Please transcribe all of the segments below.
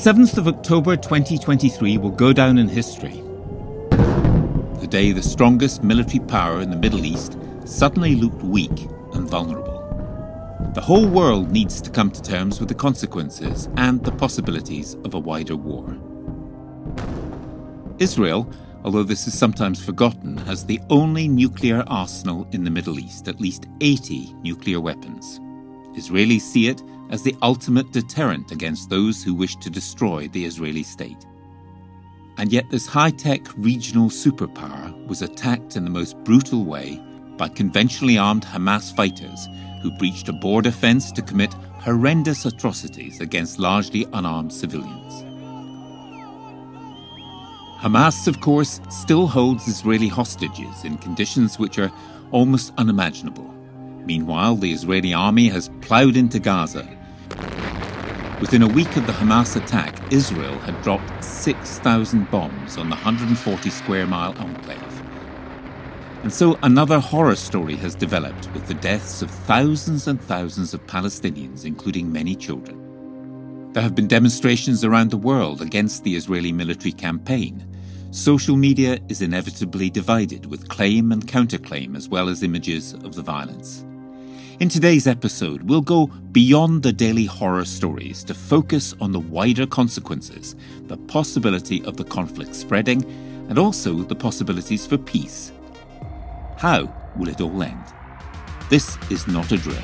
7th of October 2023 will go down in history. The day the strongest military power in the Middle East suddenly looked weak and vulnerable. The whole world needs to come to terms with the consequences and the possibilities of a wider war. Israel, although this is sometimes forgotten, has the only nuclear arsenal in the Middle East, at least 80 nuclear weapons. Israelis see it as the ultimate deterrent against those who wish to destroy the Israeli state. And yet, this high tech regional superpower was attacked in the most brutal way by conventionally armed Hamas fighters who breached a border fence to commit horrendous atrocities against largely unarmed civilians. Hamas, of course, still holds Israeli hostages in conditions which are almost unimaginable. Meanwhile, the Israeli army has ploughed into Gaza Within a week of the Hamas attack, Israel had dropped 6,000 bombs on the 140 square mile enclave. And so another horror story has developed with the deaths of thousands and thousands of Palestinians, including many children. There have been demonstrations around the world against the Israeli military campaign. Social media is inevitably divided with claim and counterclaim as well as images of the violence. In today's episode, we'll go beyond the daily horror stories to focus on the wider consequences, the possibility of the conflict spreading, and also the possibilities for peace. How will it all end? This is not a drill.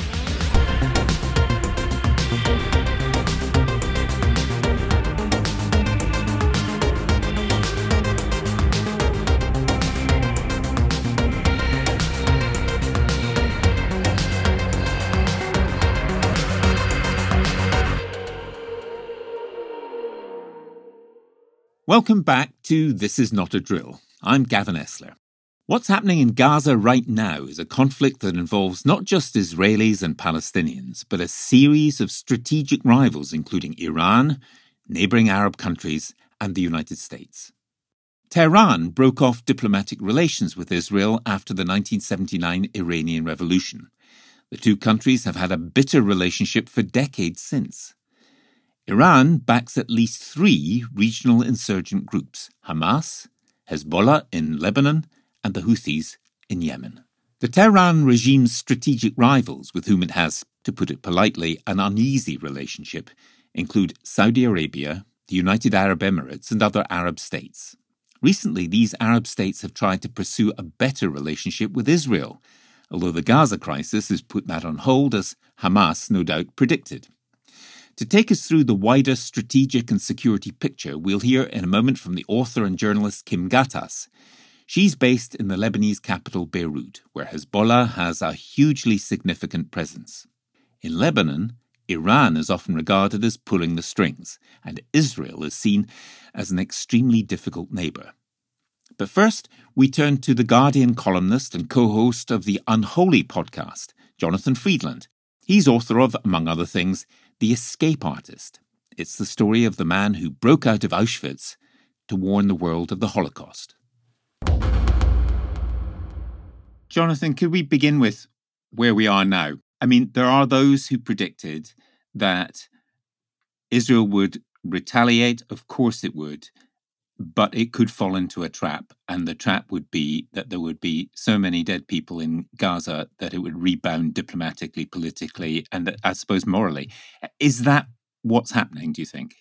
Welcome back to This Is Not a Drill. I'm Gavin Esler. What's happening in Gaza right now is a conflict that involves not just Israelis and Palestinians, but a series of strategic rivals, including Iran, neighboring Arab countries, and the United States. Tehran broke off diplomatic relations with Israel after the 1979 Iranian Revolution. The two countries have had a bitter relationship for decades since. Iran backs at least three regional insurgent groups Hamas, Hezbollah in Lebanon, and the Houthis in Yemen. The Tehran regime's strategic rivals, with whom it has, to put it politely, an uneasy relationship, include Saudi Arabia, the United Arab Emirates, and other Arab states. Recently, these Arab states have tried to pursue a better relationship with Israel, although the Gaza crisis has put that on hold, as Hamas no doubt predicted. To take us through the wider strategic and security picture, we'll hear in a moment from the author and journalist Kim Ghattas. She's based in the Lebanese capital Beirut, where Hezbollah has a hugely significant presence. In Lebanon, Iran is often regarded as pulling the strings, and Israel is seen as an extremely difficult neighbour. But first, we turn to the Guardian columnist and co host of the Unholy podcast, Jonathan Freedland. He's author of, among other things, the Escape Artist. It's the story of the man who broke out of Auschwitz to warn the world of the Holocaust. Jonathan, could we begin with where we are now? I mean, there are those who predicted that Israel would retaliate. Of course it would but it could fall into a trap. And the trap would be that there would be so many dead people in Gaza that it would rebound diplomatically, politically, and I suppose morally. Is that what's happening, do you think?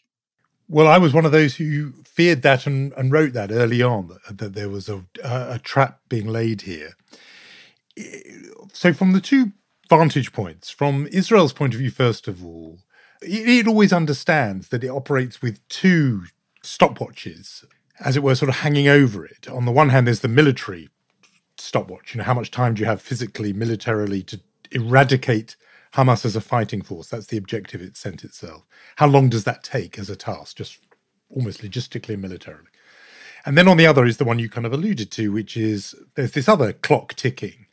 Well, I was one of those who feared that and, and wrote that early on that, that there was a, a trap being laid here. So, from the two vantage points, from Israel's point of view, first of all, it, it always understands that it operates with two stopwatches, as it were, sort of hanging over it. On the one hand, there's the military stopwatch. You know, how much time do you have physically, militarily to eradicate Hamas as a fighting force. That's the objective it sent itself. How long does that take as a task, just almost logistically and militarily? And then on the other is the one you kind of alluded to, which is there's this other clock ticking,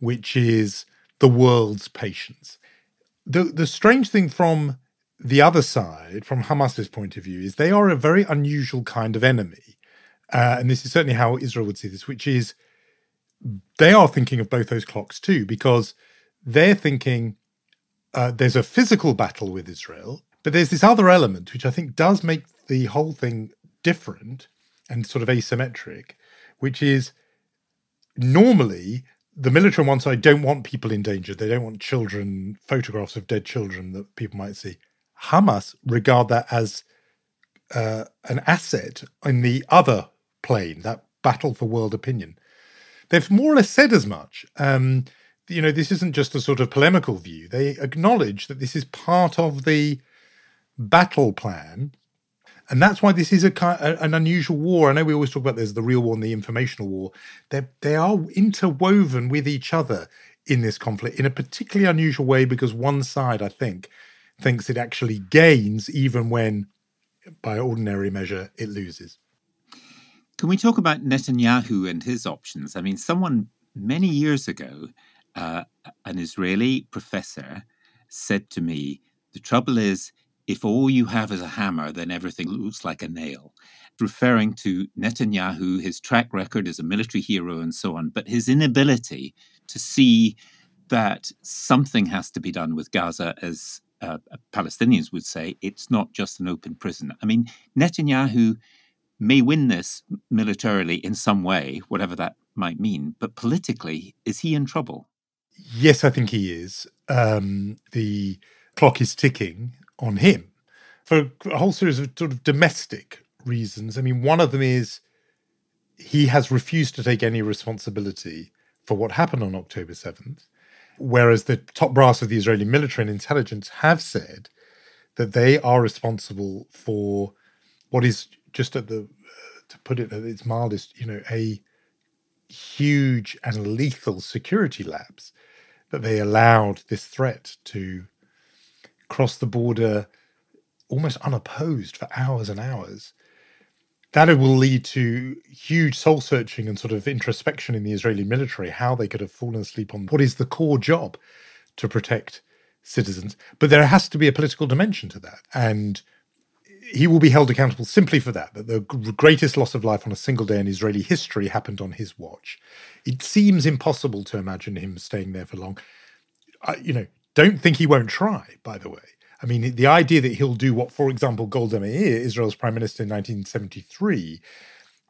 which is the world's patience. The the strange thing from the other side, from Hamas's point of view, is they are a very unusual kind of enemy. Uh, and this is certainly how Israel would see this, which is they are thinking of both those clocks too, because they're thinking uh, there's a physical battle with Israel, but there's this other element which I think does make the whole thing different and sort of asymmetric, which is normally the military on one side don't want people in danger. They don't want children, photographs of dead children that people might see. Hamas regard that as uh, an asset in the other plane, that battle for world opinion. They've more or less said as much. Um, you know, this isn't just a sort of polemical view. They acknowledge that this is part of the battle plan. And that's why this is a an unusual war. I know we always talk about there's the real war and the informational war. They they are interwoven with each other in this conflict in a particularly unusual way because one side, I think, thinks it actually gains even when, by ordinary measure, it loses. Can we talk about Netanyahu and his options? I mean, someone many years ago uh, an Israeli professor said to me, The trouble is, if all you have is a hammer, then everything looks like a nail. Referring to Netanyahu, his track record as a military hero and so on, but his inability to see that something has to be done with Gaza, as uh, Palestinians would say, it's not just an open prison. I mean, Netanyahu may win this militarily in some way, whatever that might mean, but politically, is he in trouble? Yes, I think he is. Um, the clock is ticking on him for a whole series of sort of domestic reasons. I mean, one of them is he has refused to take any responsibility for what happened on October 7th, whereas the top brass of the Israeli military and intelligence have said that they are responsible for what is just at the, uh, to put it at its mildest, you know, a huge and lethal security lapse that they allowed this threat to cross the border almost unopposed for hours and hours. That will lead to huge soul searching and sort of introspection in the Israeli military, how they could have fallen asleep on what is the core job to protect citizens. But there has to be a political dimension to that. And he will be held accountable simply for that, that the greatest loss of life on a single day in Israeli history happened on his watch. It seems impossible to imagine him staying there for long. I, you know, don't think he won't try, by the way. I mean, the idea that he'll do what, for example, Golda Meir, Israel's prime minister in 1973,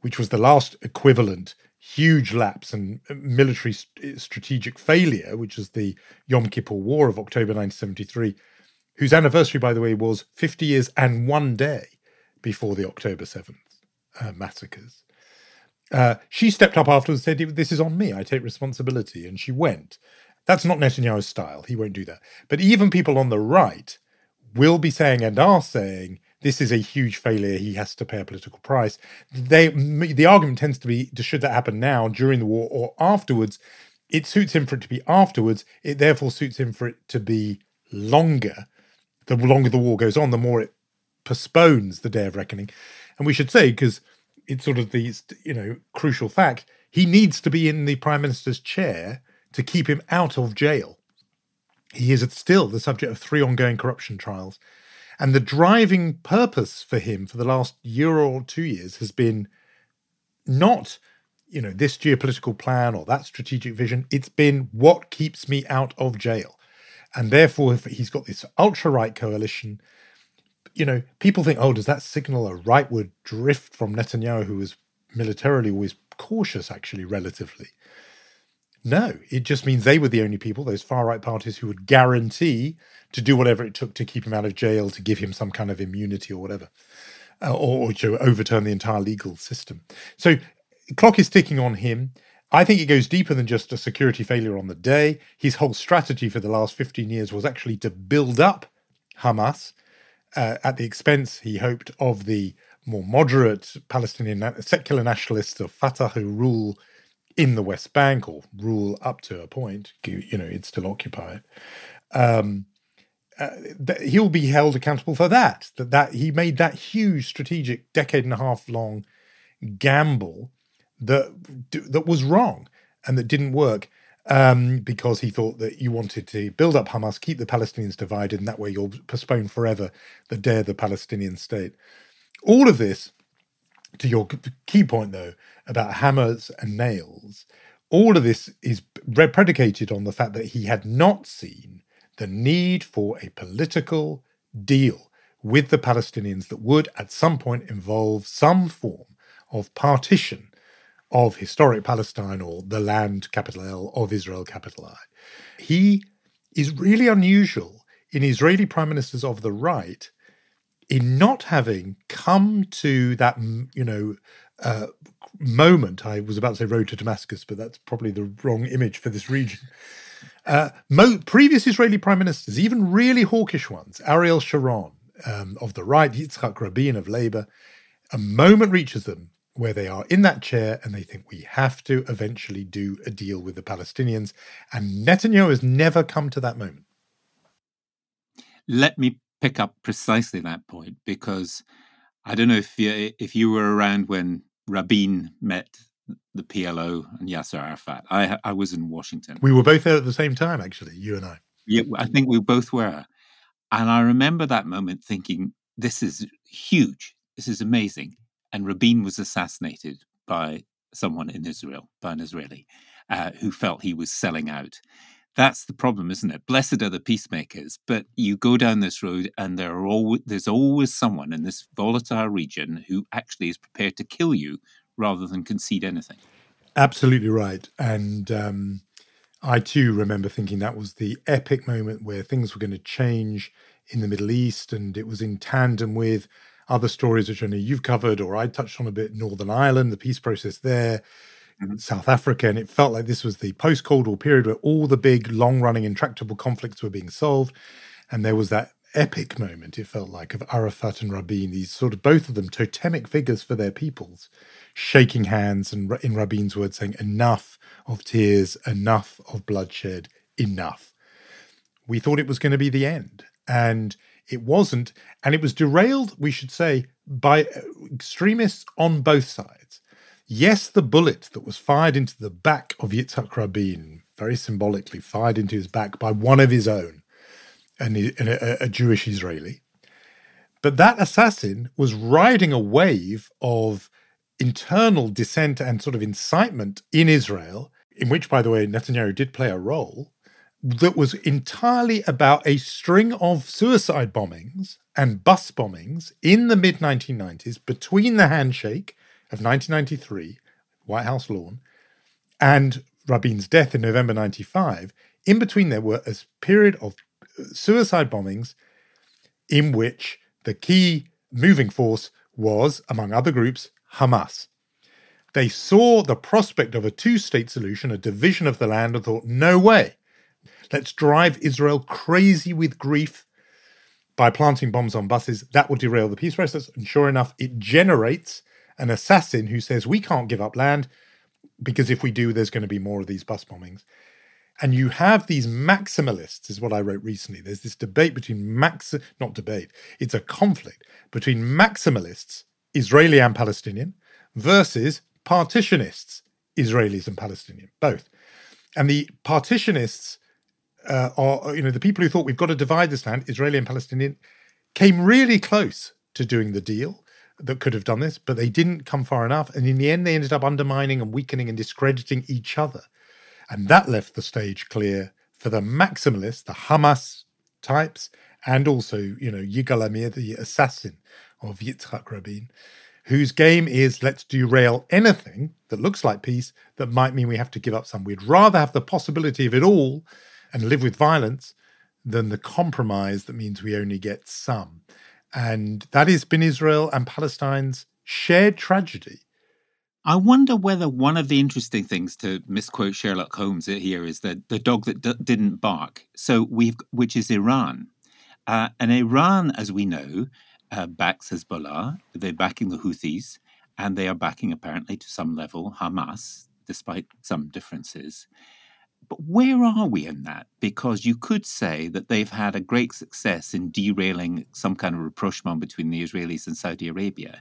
which was the last equivalent huge lapse and military strategic failure, which was the Yom Kippur War of October 1973, whose anniversary, by the way, was 50 years and one day before the October 7th uh, massacres. Uh, she stepped up afterwards and said, This is on me. I take responsibility. And she went. That's not Netanyahu's style. He won't do that. But even people on the right will be saying and are saying, this is a huge failure. He has to pay a political price. They, the argument tends to be: should that happen now, during the war, or afterwards? It suits him for it to be afterwards. It therefore suits him for it to be longer the longer the war goes on, the more it postpones the day of reckoning. And we should say, because it's sort of the you know crucial fact, he needs to be in the prime minister's chair to keep him out of jail. He is still the subject of three ongoing corruption trials. And the driving purpose for him for the last year or two years has been not, you know, this geopolitical plan or that strategic vision. It's been what keeps me out of jail. And therefore, if he's got this ultra right coalition, you know, people think, oh, does that signal a rightward drift from Netanyahu, who was militarily always cautious, actually, relatively? No, it just means they were the only people, those far right parties, who would guarantee to do whatever it took to keep him out of jail, to give him some kind of immunity or whatever. uh, or, or to overturn the entire legal system. So, clock is ticking on him. I think it goes deeper than just a security failure on the day. His whole strategy for the last 15 years was actually to build up Hamas uh, at the expense, he hoped, of the more moderate Palestinian secular nationalists of Fatah who rule in the West Bank or rule up to a point. You know, it still occupy it. Um, uh, he'll be held accountable for that. That that he made that huge strategic decade and a half long gamble that that was wrong and that didn't work um, because he thought that you wanted to build up Hamas, keep the Palestinians divided, and that way you'll postpone forever the day of the Palestinian state. All of this, to your key point though, about hammers and nails, all of this is predicated on the fact that he had not seen the need for a political deal with the Palestinians that would at some point involve some form of partition of historic Palestine or the land, capital L, of Israel, capital I. He is really unusual in Israeli prime ministers of the right in not having come to that, you know, uh, moment. I was about to say road to Damascus, but that's probably the wrong image for this region. Uh, mo- previous Israeli prime ministers, even really hawkish ones, Ariel Sharon um, of the right, Yitzhak Rabin of Labour, a moment reaches them where they are in that chair and they think we have to eventually do a deal with the Palestinians. And Netanyahu has never come to that moment. Let me pick up precisely that point because I don't know if you, if you were around when Rabin met the PLO and Yasser Arafat. I I was in Washington. We were both there at the same time, actually. You and I. Yeah, I think we both were, and I remember that moment thinking, "This is huge. This is amazing." And Rabin was assassinated by someone in Israel, by an Israeli, uh, who felt he was selling out. That's the problem, isn't it? Blessed are the peacemakers, but you go down this road, and there are always, there's always someone in this volatile region who actually is prepared to kill you rather than concede anything. Absolutely right, and um, I too remember thinking that was the epic moment where things were going to change in the Middle East, and it was in tandem with other stories which only you've covered or I touched on a bit Northern Ireland, the peace process there, mm-hmm. South Africa. And it felt like this was the post Cold War period where all the big, long running, intractable conflicts were being solved. And there was that epic moment, it felt like, of Arafat and Rabin, these sort of both of them totemic figures for their peoples, shaking hands and, in Rabin's words, saying, enough of tears, enough of bloodshed, enough. We thought it was going to be the end. And it wasn't, and it was derailed, we should say, by uh, extremists on both sides. Yes, the bullet that was fired into the back of Yitzhak Rabin, very symbolically fired into his back by one of his own, and a, Jewish Israeli. But that assassin was riding a wave of internal dissent and sort of incitement in Israel, in which, by the way, Netanyahu did play a role that was entirely about a string of suicide bombings and bus bombings in the mid 1990s between the handshake of 1993, White House lawn, and Rabin's death in November 95. In between, there were a period of uh, suicide bombings in which the key moving force was, among other groups, Hamas. They saw the prospect of a two state solution, a division of the land, and thought, no way. Let's drive Israel crazy with grief by planting bombs on buses. That will derail the peace process. And sure enough, it generates an assassin who says, We can't give up land because if we do, there's going to be more of these bus bombings. And you have these maximalists, is what I wrote recently. There's this debate between max, not debate, it's a conflict between maximalists, Israeli and Palestinian, versus partitionists, Israelis and Palestinian, both. And the partitionists uh, are, you know, the people who thought we've got to divide this land, Israeli and Palestinian, came really close to doing the deal that could have done this, but they didn't come far enough. And in the end, they ended up undermining and weakening and discrediting each other. And that left the stage clear for the maximalists, the Hamas types, and also, you know, Yigal Amir, the assassin of Yitzhak Rabin, whose game is let's derail anything that looks like peace that might mean we have to give up some. We'd rather have the possibility of it all and live with violence than the compromise that means we only get some. And that has been Israel and Palestine's shared tragedy. I wonder whether one of the interesting things to misquote Sherlock Holmes here is that the dog that d- didn't bark. So we've, which is Iran, uh, and Iran, as we know, uh, backs Hezbollah. They're backing the Houthis, and they are backing apparently to some level Hamas, despite some differences. But where are we in that? Because you could say that they've had a great success in derailing some kind of rapprochement between the Israelis and Saudi Arabia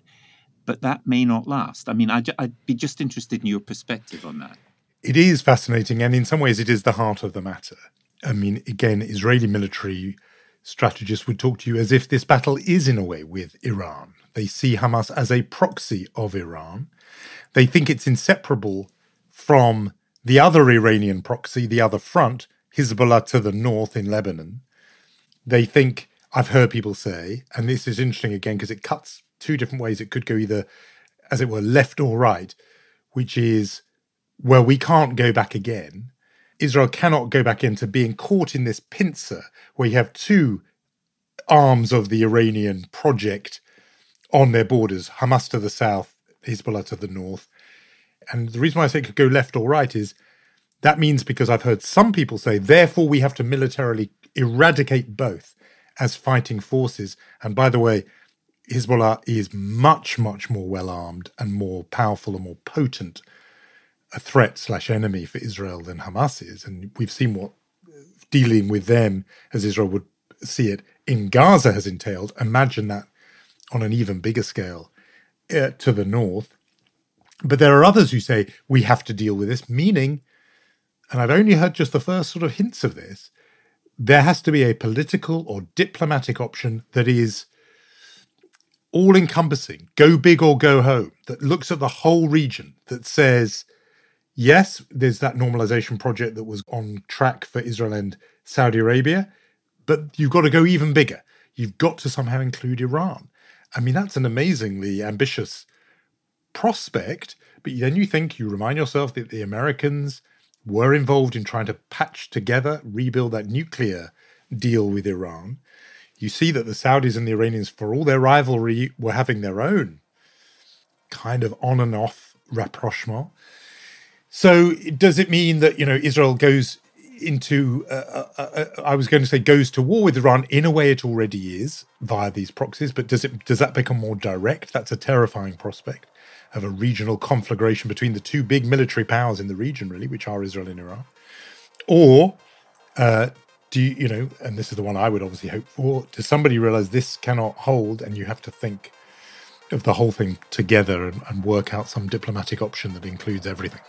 but that may not last. I mean, I'd, I'd be just interested in your perspective on that. It is fascinating, and in some ways, it is the heart of the matter. I mean, again, Israeli military strategists would talk to you as if this battle is, in a way, with Iran. They see Hamas as a proxy of Iran. They think it's inseparable from the other Iranian proxy, the other front, Hezbollah to the north in Lebanon. They think, I've heard people say, and this is interesting again because it cuts two different ways it could go either, as it were, left or right, which is, well, we can't go back again. Israel cannot go back into being caught in this pincer where you have two arms of the Iranian project on their borders Hamas to the south, Hezbollah to the north. And the reason why I say it could go left or right is that means because I've heard some people say, therefore, we have to militarily eradicate both as fighting forces. And by the way, Hezbollah is much, much more well armed and more powerful and more potent a threat slash enemy for Israel than Hamas is. And we've seen what dealing with them, as Israel would see it, in Gaza has entailed. Imagine that on an even bigger scale uh, to the north. But there are others who say we have to deal with this, meaning, and I've only heard just the first sort of hints of this, there has to be a political or diplomatic option that is all encompassing, go big or go home, that looks at the whole region, that says, yes, there's that normalization project that was on track for Israel and Saudi Arabia, but you've got to go even bigger. You've got to somehow include Iran. I mean, that's an amazingly ambitious prospect. But then you think, you remind yourself that the Americans were involved in trying to patch together, rebuild that nuclear deal with Iran you see that the Saudis and the Iranians, for all their rivalry, were having their own kind of on and off rapprochement. So, does it mean that you know Israel goes into? Uh, uh, uh, uh, I was going to say goes to war with Iran. In a way, it already is via these proxies. But does it does that become more direct? That's a terrifying prospect of a regional conflagration between the two big military powers in the region, really, which are Israel and Iran. Or uh, do you, you know, and this is the one I would obviously hope for, does somebody realize this cannot hold and you have to think of the whole thing together and, and work out some diplomatic option that includes everything?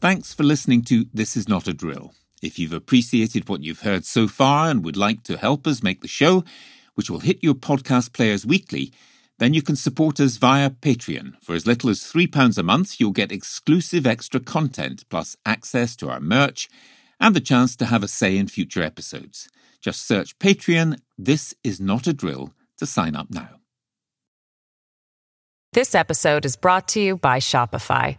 Thanks for listening to This Is Not a Drill. If you've appreciated what you've heard so far and would like to help us make the show, which will hit your podcast players weekly, then you can support us via Patreon. For as little as £3 a month, you'll get exclusive extra content, plus access to our merch and the chance to have a say in future episodes. Just search Patreon, This Is Not a Drill, to sign up now. This episode is brought to you by Shopify.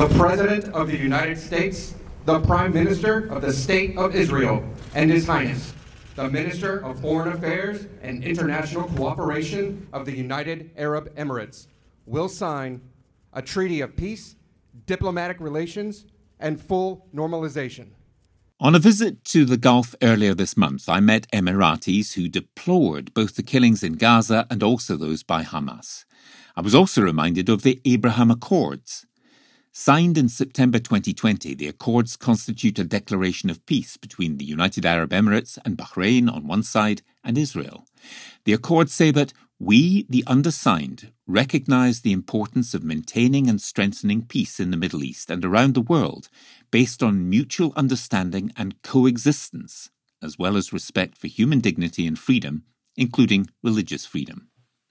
the President of the United States, the Prime Minister of the State of Israel, and His Highness, the Minister of Foreign Affairs and International Cooperation of the United Arab Emirates, will sign a treaty of peace, diplomatic relations, and full normalization. On a visit to the Gulf earlier this month, I met Emiratis who deplored both the killings in Gaza and also those by Hamas. I was also reminded of the Abraham Accords, Signed in September 2020, the Accords constitute a declaration of peace between the United Arab Emirates and Bahrain on one side and Israel. The Accords say that we, the undersigned, recognize the importance of maintaining and strengthening peace in the Middle East and around the world based on mutual understanding and coexistence, as well as respect for human dignity and freedom, including religious freedom.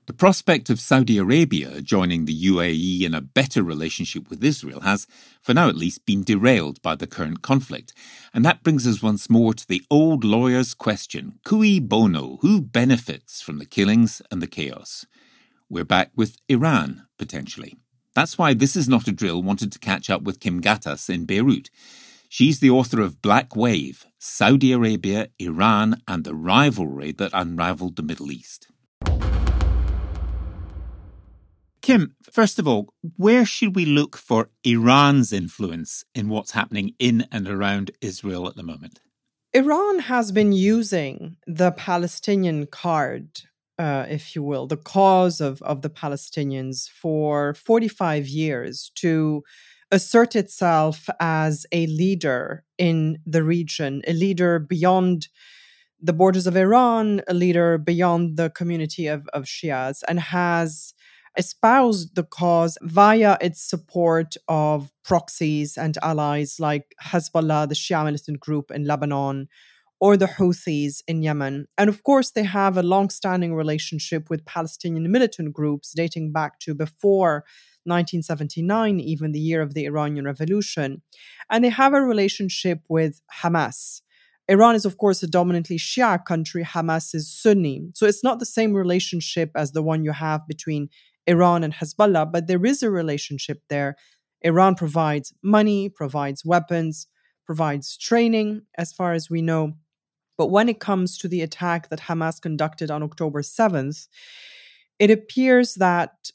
The prospect of Saudi Arabia joining the UAE in a better relationship with Israel has, for now at least, been derailed by the current conflict. And that brings us once more to the old lawyer's question cui bono? Who benefits from the killings and the chaos? We're back with Iran, potentially. That's why This Is Not a Drill wanted to catch up with Kim Ghattas in Beirut. She's the author of Black Wave Saudi Arabia, Iran, and the Rivalry That Unraveled the Middle East. Kim, first of all, where should we look for Iran's influence in what's happening in and around Israel at the moment? Iran has been using the Palestinian card, uh, if you will, the cause of, of the Palestinians for 45 years to assert itself as a leader in the region, a leader beyond the borders of Iran, a leader beyond the community of, of Shias, and has espoused the cause via its support of proxies and allies like Hezbollah, the Shia militant group in Lebanon, or the Houthis in Yemen. And of course, they have a long standing relationship with Palestinian militant groups dating back to before 1979, even the year of the Iranian Revolution. And they have a relationship with Hamas. Iran is, of course, a dominantly Shia country. Hamas is Sunni. So it's not the same relationship as the one you have between Iran and Hezbollah, but there is a relationship there. Iran provides money, provides weapons, provides training, as far as we know. But when it comes to the attack that Hamas conducted on October 7th, it appears that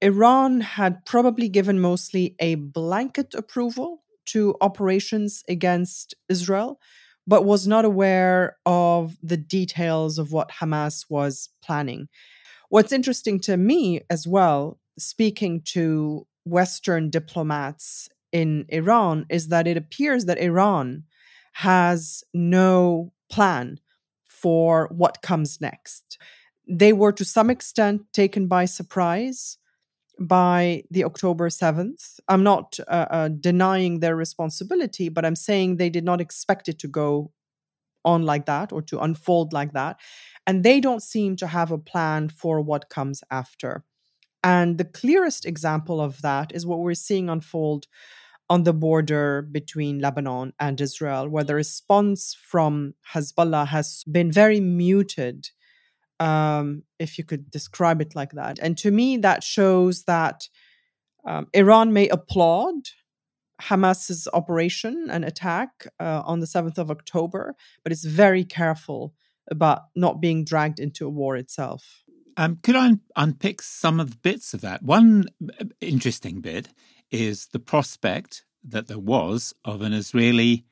Iran had probably given mostly a blanket approval to operations against Israel, but was not aware of the details of what Hamas was planning. What's interesting to me as well, speaking to Western diplomats in Iran, is that it appears that Iran has no plan for what comes next. They were to some extent taken by surprise by the October 7th. I'm not uh, uh, denying their responsibility, but I'm saying they did not expect it to go on like that or to unfold like that. And they don't seem to have a plan for what comes after. And the clearest example of that is what we're seeing unfold on the border between Lebanon and Israel, where the response from Hezbollah has been very muted, um, if you could describe it like that. And to me, that shows that um, Iran may applaud Hamas's operation and attack uh, on the 7th of October, but it's very careful about not being dragged into a war itself. Um, could I un- unpick some of the bits of that? One uh, interesting bit is the prospect that there was of an Israeli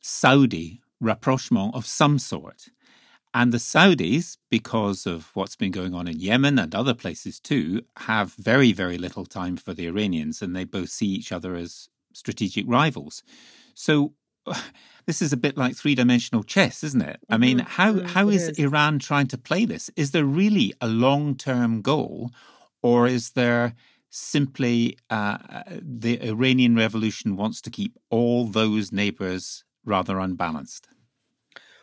Saudi rapprochement of some sort. And the Saudis, because of what's been going on in Yemen and other places too, have very, very little time for the Iranians, and they both see each other as strategic rivals. So this is a bit like three dimensional chess, isn't it? I mean, mm-hmm. how mm-hmm. how is, is Iran trying to play this? Is there really a long term goal, or is there simply uh, the Iranian Revolution wants to keep all those neighbors rather unbalanced?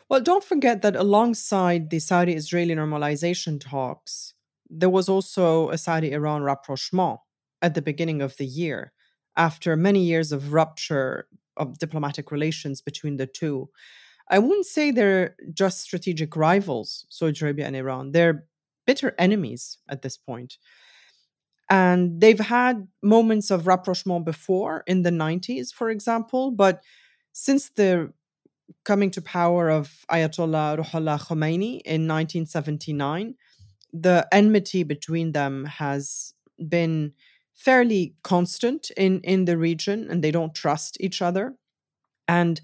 Well, don't forget that alongside the Saudi Israeli normalization talks, there was also a Saudi Iran rapprochement at the beginning of the year after many years of rupture of diplomatic relations between the two. I wouldn't say they're just strategic rivals, Saudi Arabia and Iran. They're bitter enemies at this point. And they've had moments of rapprochement before in the 90s, for example, but since the coming to power of Ayatollah Ruhollah Khomeini in 1979, the enmity between them has been fairly constant in in the region and they don't trust each other and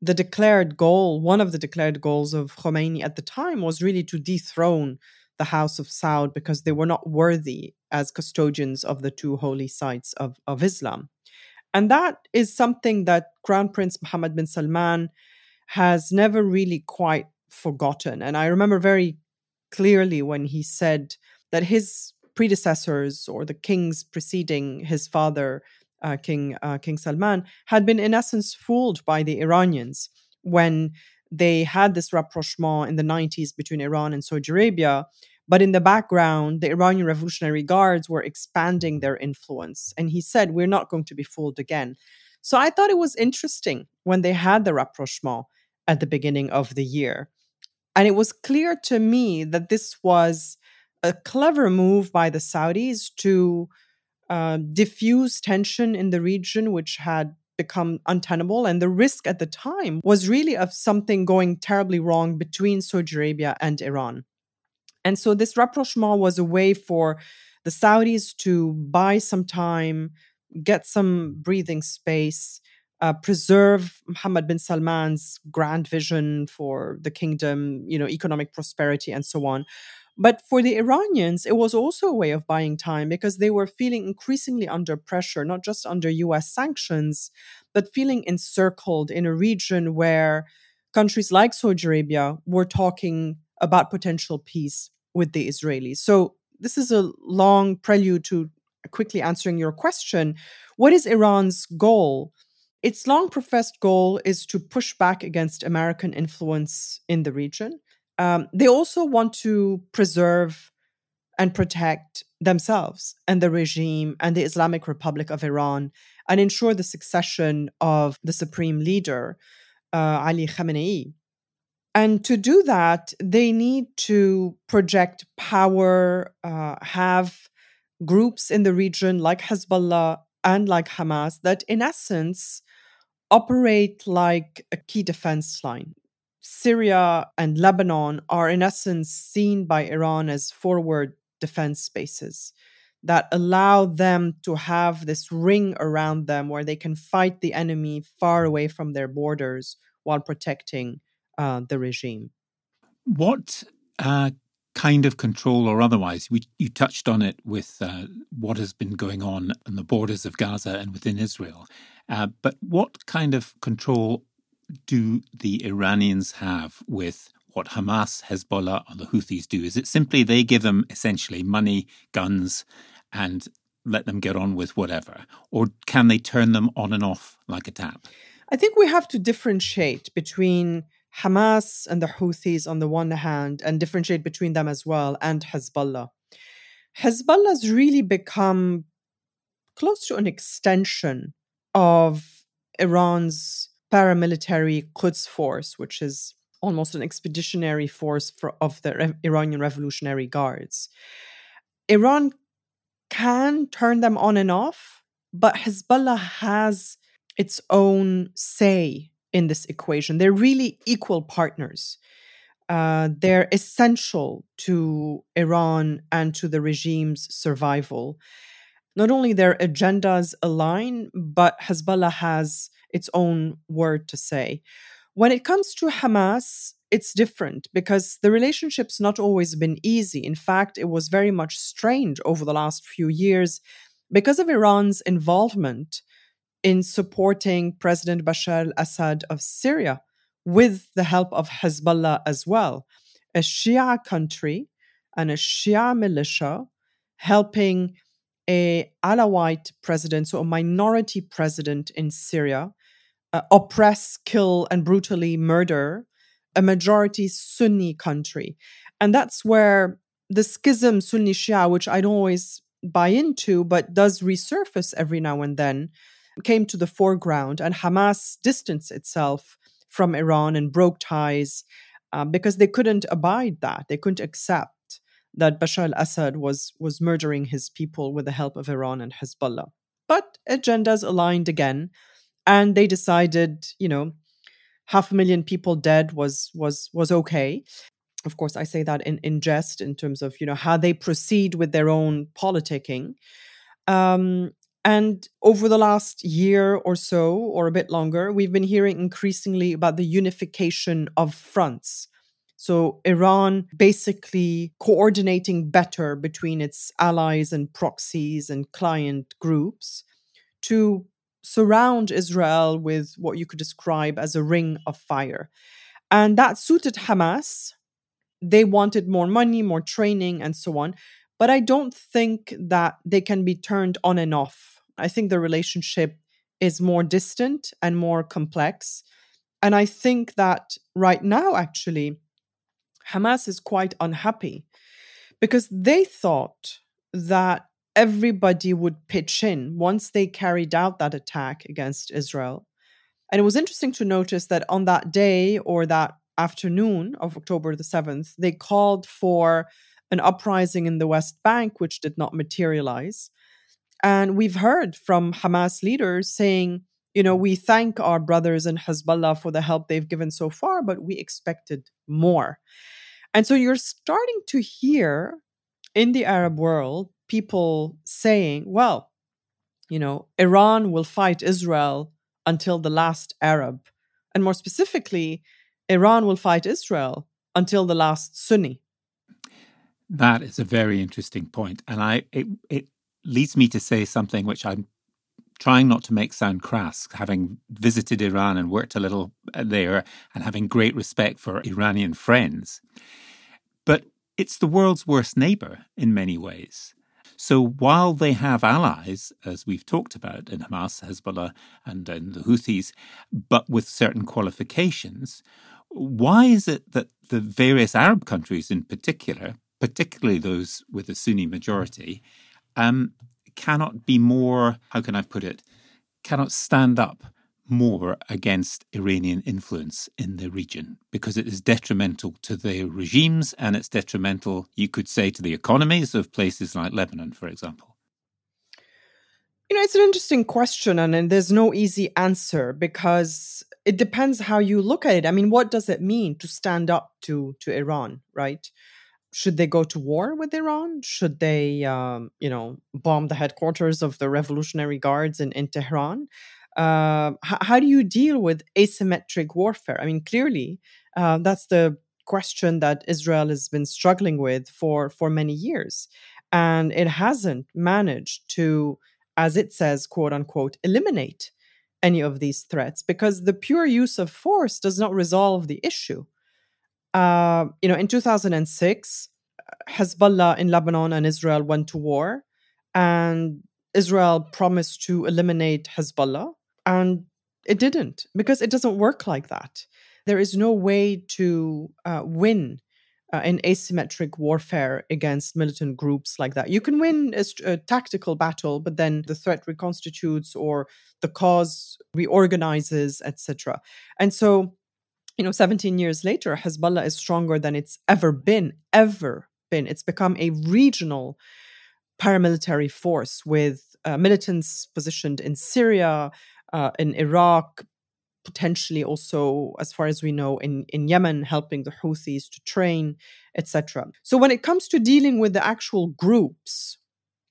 the declared goal one of the declared goals of Khomeini at the time was really to dethrone the house of Saud because they were not worthy as custodians of the two holy sites of, of Islam And that is something that Crown Prince Mohammed bin Salman has never really quite forgotten. And I remember very clearly when he said that his predecessors or the kings preceding his father, uh, King uh, King Salman, had been in essence fooled by the Iranians when they had this rapprochement in the 90s between Iran and Saudi Arabia. But in the background, the Iranian Revolutionary Guards were expanding their influence. And he said, We're not going to be fooled again. So I thought it was interesting when they had the rapprochement at the beginning of the year. And it was clear to me that this was a clever move by the Saudis to uh, diffuse tension in the region, which had become untenable. And the risk at the time was really of something going terribly wrong between Saudi Arabia and Iran. And so this rapprochement was a way for the Saudis to buy some time, get some breathing space, uh, preserve Mohammed bin Salman's grand vision for the kingdom, you know, economic prosperity and so on. But for the Iranians, it was also a way of buying time because they were feeling increasingly under pressure, not just under US sanctions, but feeling encircled in a region where countries like Saudi Arabia were talking about potential peace with the Israelis. So, this is a long prelude to quickly answering your question. What is Iran's goal? Its long professed goal is to push back against American influence in the region. Um, they also want to preserve and protect themselves and the regime and the Islamic Republic of Iran and ensure the succession of the supreme leader, uh, Ali Khamenei. And to do that, they need to project power, uh, have groups in the region like Hezbollah and like Hamas that, in essence, operate like a key defense line. Syria and Lebanon are, in essence, seen by Iran as forward defense spaces that allow them to have this ring around them where they can fight the enemy far away from their borders while protecting uh, the regime. What uh, kind of control or otherwise? We, you touched on it with uh, what has been going on on the borders of Gaza and within Israel. Uh, but what kind of control do the Iranians have with what Hamas, Hezbollah, or the Houthis do? Is it simply they give them essentially money, guns, and let them get on with whatever? Or can they turn them on and off like a tap? I think we have to differentiate between Hamas and the Houthis on the one hand, and differentiate between them as well, and Hezbollah. Hezbollah has really become close to an extension of Iran's paramilitary Quds force, which is almost an expeditionary force for, of the Re- Iranian Revolutionary Guards. Iran can turn them on and off, but Hezbollah has its own say in this equation. They're really equal partners. Uh, they're essential to Iran and to the regime's survival. Not only their agendas align, but Hezbollah has its own word to say. When it comes to Hamas, it's different because the relationship's not always been easy. In fact, it was very much strained over the last few years because of Iran's involvement in supporting President Bashar al Assad of Syria with the help of Hezbollah as well, a Shia country and a Shia militia helping a Alawite president, so a minority president in Syria, uh, oppress, kill, and brutally murder a majority Sunni country. And that's where the schism Sunni Shia, which I don't always buy into, but does resurface every now and then, came to the foreground. And Hamas distanced itself from Iran and broke ties um, because they couldn't abide that. They couldn't accept that Bashar al Assad was, was murdering his people with the help of Iran and Hezbollah. But agendas aligned again and they decided, you know, half a million people dead was was was okay. Of course, I say that in, in jest in terms of you know how they proceed with their own politicking. Um, and over the last year or so, or a bit longer, we've been hearing increasingly about the unification of fronts. So, Iran basically coordinating better between its allies and proxies and client groups to surround Israel with what you could describe as a ring of fire. And that suited Hamas. They wanted more money, more training, and so on. But I don't think that they can be turned on and off. I think the relationship is more distant and more complex. And I think that right now, actually, Hamas is quite unhappy because they thought that everybody would pitch in once they carried out that attack against Israel. And it was interesting to notice that on that day or that afternoon of October the 7th, they called for an uprising in the West Bank, which did not materialize. And we've heard from Hamas leaders saying, you know, we thank our brothers in Hezbollah for the help they've given so far, but we expected more. And so you're starting to hear in the Arab world people saying, well, you know, Iran will fight Israel until the last Arab. And more specifically, Iran will fight Israel until the last Sunni. That is a very interesting point, and I it, it leads me to say something which I'm trying not to make sound crass, having visited Iran and worked a little uh, there, and having great respect for Iranian friends. But it's the world's worst neighbor in many ways. So while they have allies, as we've talked about in Hamas, Hezbollah, and, and the Houthis, but with certain qualifications, why is it that the various Arab countries in particular, particularly those with a Sunni majority, um, cannot be more, how can I put it, cannot stand up more against Iranian influence in the region because it is detrimental to their regimes and it's detrimental, you could say, to the economies of places like Lebanon, for example? You know, it's an interesting question, and, and there's no easy answer because it depends how you look at it. I mean, what does it mean to stand up to to Iran, right? Should they go to war with Iran? Should they, um, you know, bomb the headquarters of the Revolutionary Guards in, in Tehran? H- how do you deal with asymmetric warfare? I mean, clearly, uh, that's the question that Israel has been struggling with for for many years, and it hasn't managed to, as it says, quote unquote, eliminate any of these threats because the pure use of force does not resolve the issue. Uh, you know, in 2006, Hezbollah in Lebanon and Israel went to war, and Israel promised to eliminate Hezbollah. And it didn't because it doesn't work like that. There is no way to uh, win uh, in asymmetric warfare against militant groups like that. You can win a, a, tactical battle, but then the threat reconstitutes or the cause reorganizes, etc. And so, you know, 17 years later, Hezbollah is stronger than it's ever been, ever been. It's become a regional paramilitary force with uh, militants positioned in Syria, uh, in Iraq, potentially also, as far as we know, in, in Yemen, helping the Houthis to train, etc. So when it comes to dealing with the actual groups,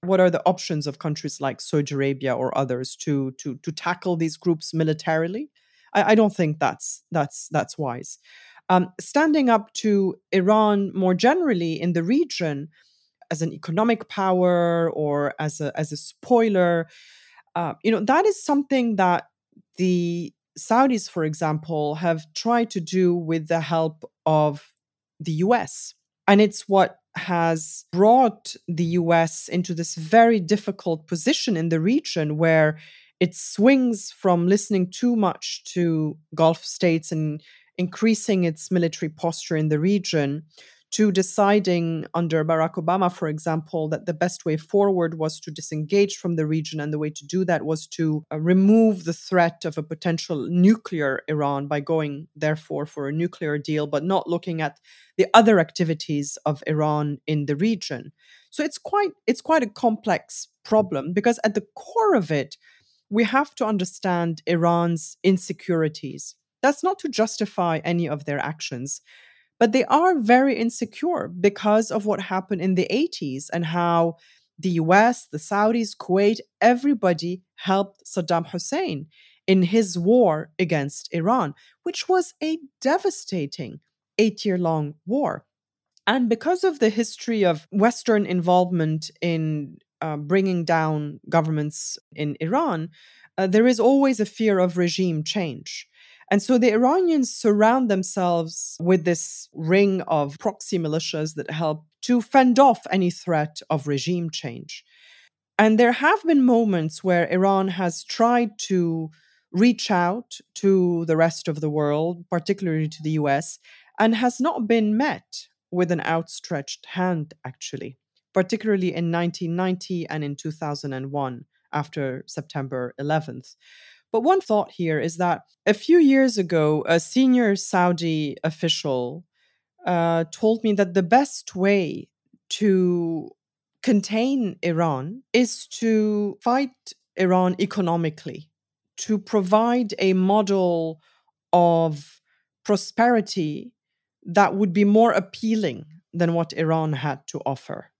what are the options of countries like Saudi Arabia or others to to to tackle these groups militarily? I, I don't think that's that's that's wise. Um, standing up to Iran more generally in the region as an economic power or as a as a spoiler uh, you know, that is something that the Saudis, for example, have tried to do with the help of the US. And it's what has brought the US into this very difficult position in the region where it swings from listening too much to Gulf states and increasing its military posture in the region to deciding under Barack Obama, for example, that the best way forward was to disengage from the region. And the way to do that was to uh, remove the threat of a potential nuclear Iran by going, therefore, for a nuclear deal, but not looking at the other activities of Iran in the region. So it's quite it's quite a complex problem because at the core of it, we have to understand Iran's insecurities. That's not to justify any of their actions, but they are very insecure because of what happened in the 80s and how the US, the Saudis, Kuwait, everybody helped Saddam Hussein in his war against Iran, which was a devastating eight year long war. And because of the history of Western involvement in uh, bringing down governments in Iran, uh, there is always a fear of regime change. And so the Iranians surround themselves with this ring of proxy militias that help to fend off any threat of regime change. And there have been moments where Iran has tried to reach out to the rest of the world, particularly to the US, and has not been met with an outstretched hand, actually, particularly in 1990 and in 2001 after September 11th. But one thought here is that a few years ago, a senior Saudi official uh, told me that the best way to contain Iran is to fight Iran economically, to provide a model of prosperity that would be more appealing than what Iran had to offer.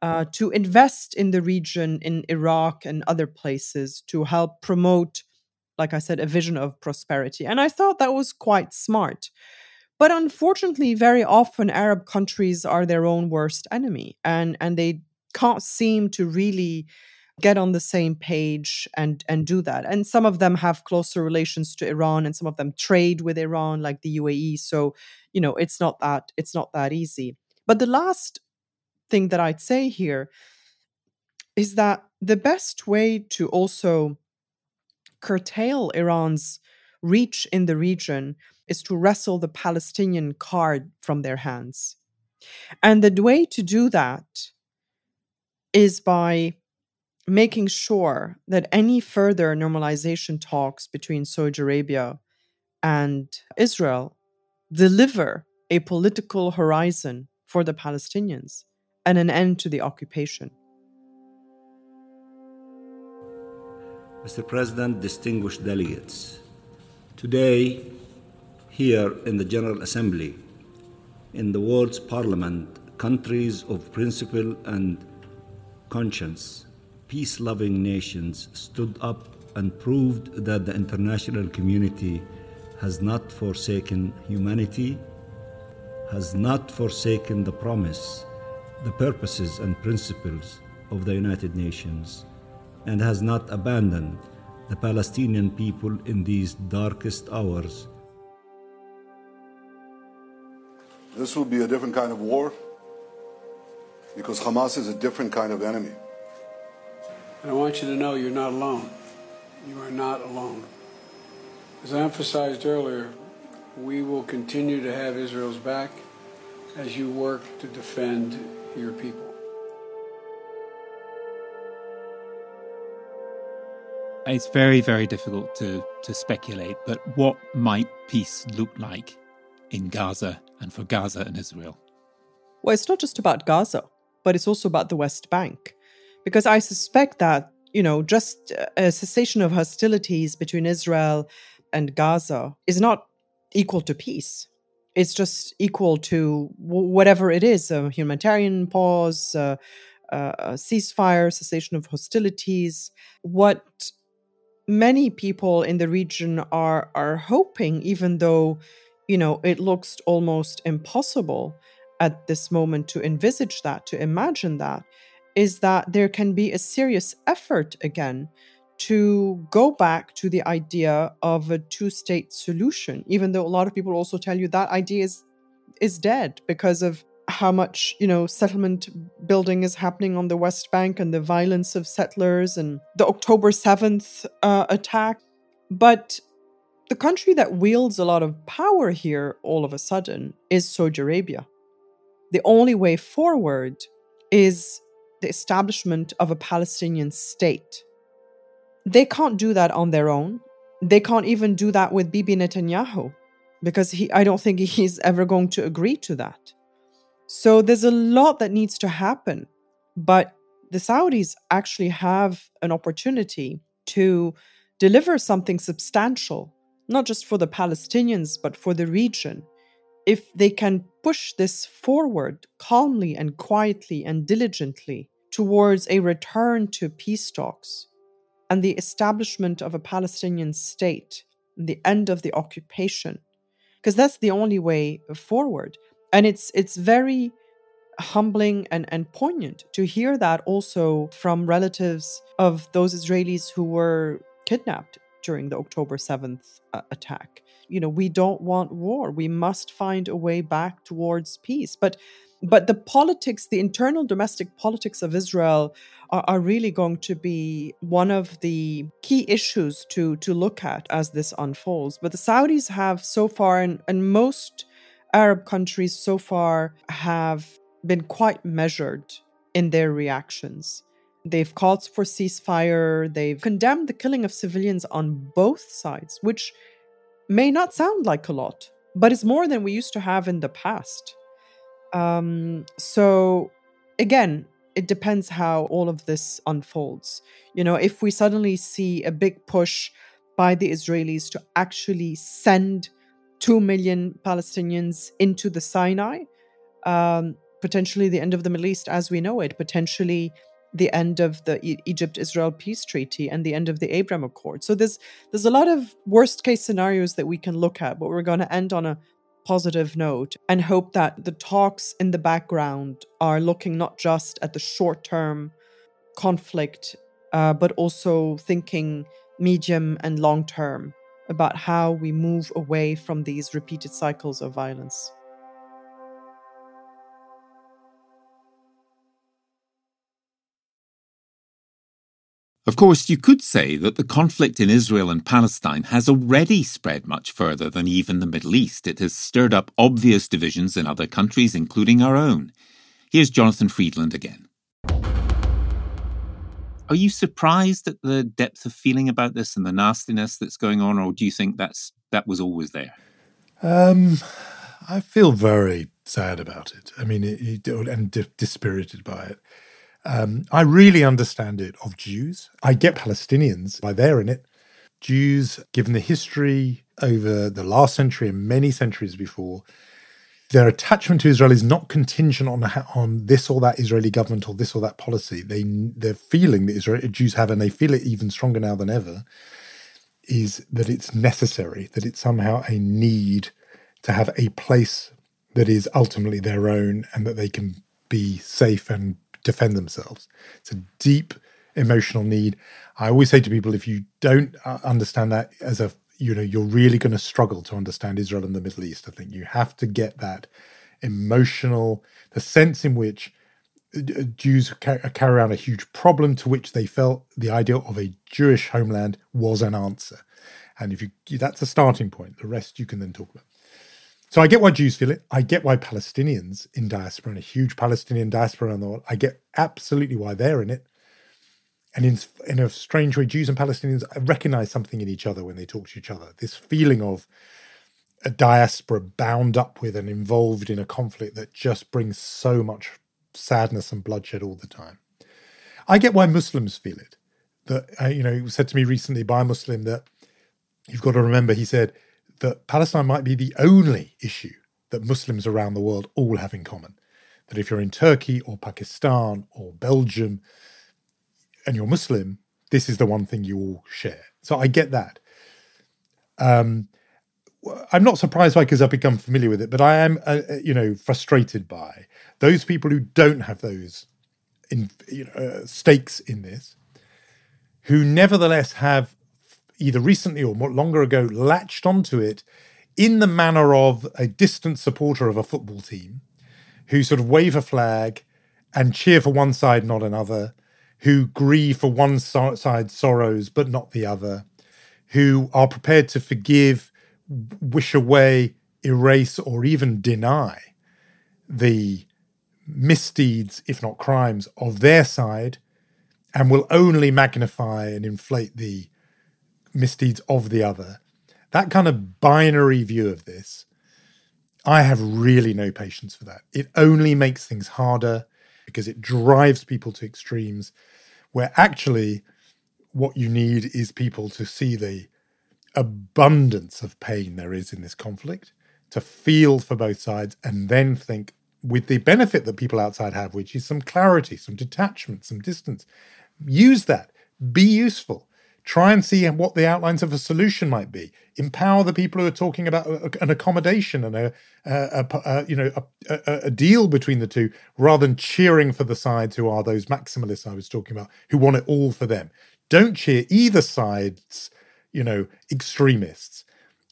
Uh, to invest in the region, in Iraq and other places, to help promote, like I said, a vision of prosperity. And I thought that was quite smart. But unfortunately, very often Arab countries are their own worst enemy, and, and they can't seem to really get on the same page and and do that and some of them have closer relations to Iran and some of them trade with Iran like the UAE so you know it's not that it's not that easy but the last thing that I'd say here is that the best way to also curtail Iran's reach in the region is to wrestle the Palestinian card from their hands and the way to do that is by making sure that any further normalization talks between Saudi Arabia and Israel deliver a political horizon for the Palestinians and an end to the occupation. Mr. President, distinguished delegates, today, here in the General Assembly, in the world's parliament, countries of principle and conscience peace loving nations stood up and proved that the international community has not forsaken humanity, has not forsaken the promise, the purposes, and principles of the United Nations, and has not abandoned the Palestinian people in these darkest hours. This will be a different kind of war because Hamas is a different kind of enemy. And I want you to know you're not alone. You are not alone. As I emphasized earlier, we will continue to have Israel's back as you work to defend your people. It's very, very difficult to, to speculate, but what might peace look like in Gaza and for Gaza and Israel? Well, it's not just about Gaza, but it's also about the West Bank because I suspect that, you know, just a cessation of hostilities between Israel and Gaza is not equal to peace. It's just equal to whatever it is a humanitarian pause, uh, a ceasefire, cessation of hostilities. What many people in the region are, are hoping, even though, you know, it looks almost impossible at this moment to envisage that, to imagine that, is that there can be a serious effort again to go back to the idea of a two state solution, even though a lot of people also tell you that idea is, is dead because of how much you know settlement building is happening on the west bank and the violence of settlers and the october 7th uh, attack but the country that wields a lot of power here all of a sudden is saudi arabia the only way forward is the establishment of a Palestinian state. They can't do that on their own. They can't even do that with Bibi Netanyahu because he, I don't think he's ever going to agree to that. So there's a lot that needs to happen. But the Saudis actually have an opportunity to deliver something substantial, not just for the Palestinians, but for the region. If they can push this forward calmly and quietly and diligently, towards a return to peace talks and the establishment of a Palestinian state, and the end of the occupation, because that's the only way forward. And it's it's very humbling and, and poignant to hear that also from relatives of those Israelis who were kidnapped during the October 7th uh, attack. You know, we don't want war. We must find a way back towards peace. But but the politics, the internal domestic politics of Israel are, are really going to be one of the key issues to to look at as this unfolds. But the Saudis have so far and, and most Arab countries so far have been quite measured in their reactions. They've called for ceasefire, they've condemned the killing of civilians on both sides, which may not sound like a lot, but it's more than we used to have in the past. Um, so, again, it depends how all of this unfolds. You know, if we suddenly see a big push by the Israelis to actually send 2 million Palestinians into the Sinai, um, potentially the end of the Middle East as we know it, potentially the end of the e- Egypt-Israel peace treaty and the end of the Abraham Accord. So there's there's a lot of worst case scenarios that we can look at, but we're going to end on a positive note and hope that the talks in the background are looking not just at the short-term conflict, uh, but also thinking medium and long term about how we move away from these repeated cycles of violence. Of course, you could say that the conflict in Israel and Palestine has already spread much further than even the Middle East. It has stirred up obvious divisions in other countries, including our own. Here's Jonathan Freedland again. Are you surprised at the depth of feeling about this and the nastiness that's going on, or do you think that's that was always there? Um, I feel very sad about it. I mean, it, it, and dispirited by it. Um, I really understand it of Jews. I get Palestinians by they're in it. Jews, given the history over the last century and many centuries before, their attachment to Israel is not contingent on on this or that Israeli government or this or that policy. They the feeling that Israeli Jews have, and they feel it even stronger now than ever, is that it's necessary, that it's somehow a need to have a place that is ultimately their own, and that they can be safe and defend themselves. It's a deep emotional need. I always say to people, if you don't uh, understand that as a you know, you're really going to struggle to understand Israel and the Middle East. I think you have to get that emotional, the sense in which uh, uh, Jews carry around a huge problem to which they felt the idea of a Jewish homeland was an answer. And if you that's a starting point, the rest you can then talk about. So I get why Jews feel it. I get why Palestinians in diaspora and a huge Palestinian diaspora around the world, I get absolutely why they're in it. And in, in a strange way, Jews and Palestinians recognize something in each other when they talk to each other. This feeling of a diaspora bound up with and involved in a conflict that just brings so much sadness and bloodshed all the time. I get why Muslims feel it. That uh, you know, it was said to me recently by a Muslim that you've got to remember. He said that Palestine might be the only issue that Muslims around the world all have in common. That if you're in Turkey or Pakistan or Belgium and you're Muslim, this is the one thing you all share. So I get that. Um, I'm not surprised by because I've become familiar with it, but I am, uh, uh, you know, frustrated by those people who don't have those in, you know, uh, stakes in this, who nevertheless have either recently or longer ago latched onto it in the manner of a distant supporter of a football team who sort of wave a flag and cheer for one side, not another, who grieve for one side's sorrows but not the other, who are prepared to forgive, wish away, erase, or even deny the misdeeds, if not crimes, of their side, and will only magnify and inflate the misdeeds of the other. That kind of binary view of this, I have really no patience for that. It only makes things harder because it drives people to extremes where actually what you need is people to see the abundance of pain there is in this conflict, to feel for both sides, and then think with the benefit that people outside have, which is some clarity, some detachment, some distance. Use that. Be useful Try and see what the outlines of a solution might be. Empower the people who are talking about uh, an accommodation and a, a, a, a you know a, deal between the two, rather than cheering for the sides who are those maximalists I was talking about, who want it all for them. Don't cheer either side's you know extremists.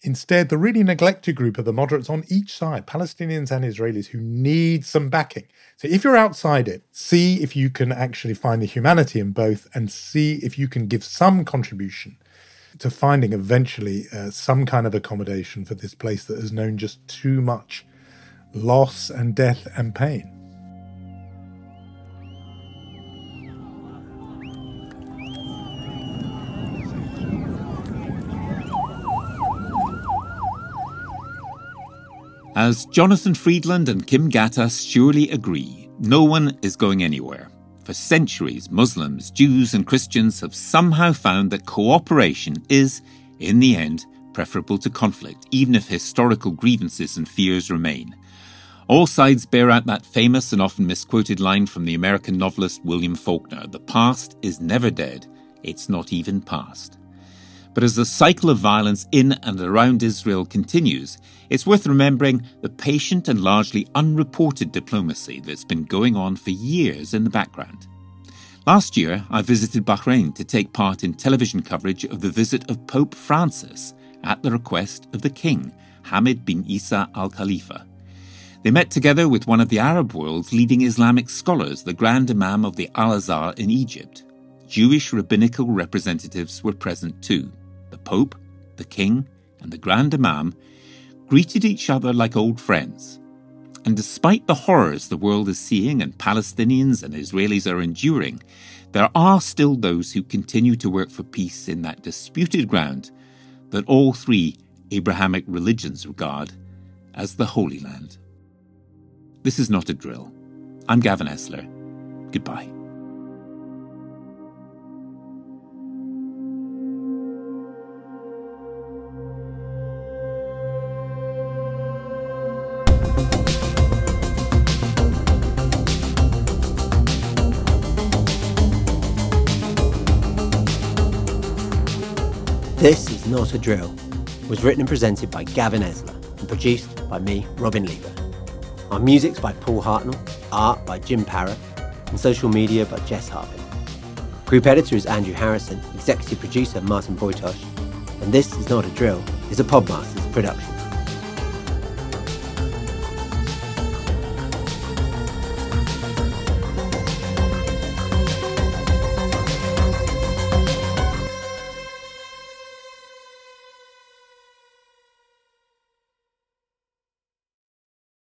Instead, the really neglected group are the moderates on each side, Palestinians and Israelis, who need some backing. So if you're outside it, see if you can actually find the humanity in both and see if you can give some contribution to finding eventually uh, some kind of accommodation for this place that has known just too much loss and death and pain. As Jonathan Freedland and Kim Ghattas surely agree, no one is going anywhere. For centuries, Muslims, Jews, and Christians have somehow found that cooperation is, in the end, preferable to conflict, even if historical grievances and fears remain. All sides bear out that famous and often misquoted line from the American novelist William Faulkner The past is never dead, it's not even past. But as the cycle of violence in and around Israel continues, it's worth remembering the patient and largely unreported diplomacy that's been going on for years in the background. Last year, I visited Bahrain to take part in television coverage of the visit of Pope Francis at the request of the King, Hamad bin Isa al Khalifa. They met together with one of the Arab world's leading Islamic scholars, the Grand Imam of the Al Azhar in Egypt. Jewish rabbinical representatives were present too the Pope, the King, and the Grand Imam greeted each other like old friends. And despite the horrors the world is seeing and Palestinians and Israelis are enduring, there are still those who continue to work for peace in that disputed ground that all three Abrahamic religions regard as the Holy Land. This is not a drill. I'm Gavin Esler. Goodbye. Not a Drill was written and presented by Gavin Esler and produced by me, Robin Leeburn. Our music's by Paul Hartnoll, art by Jim Parrott, and social media by Jess Harvin. Group editor is Andrew Harrison, executive producer Martin Bojtos, and This Is Not a Drill is a Podmasters production.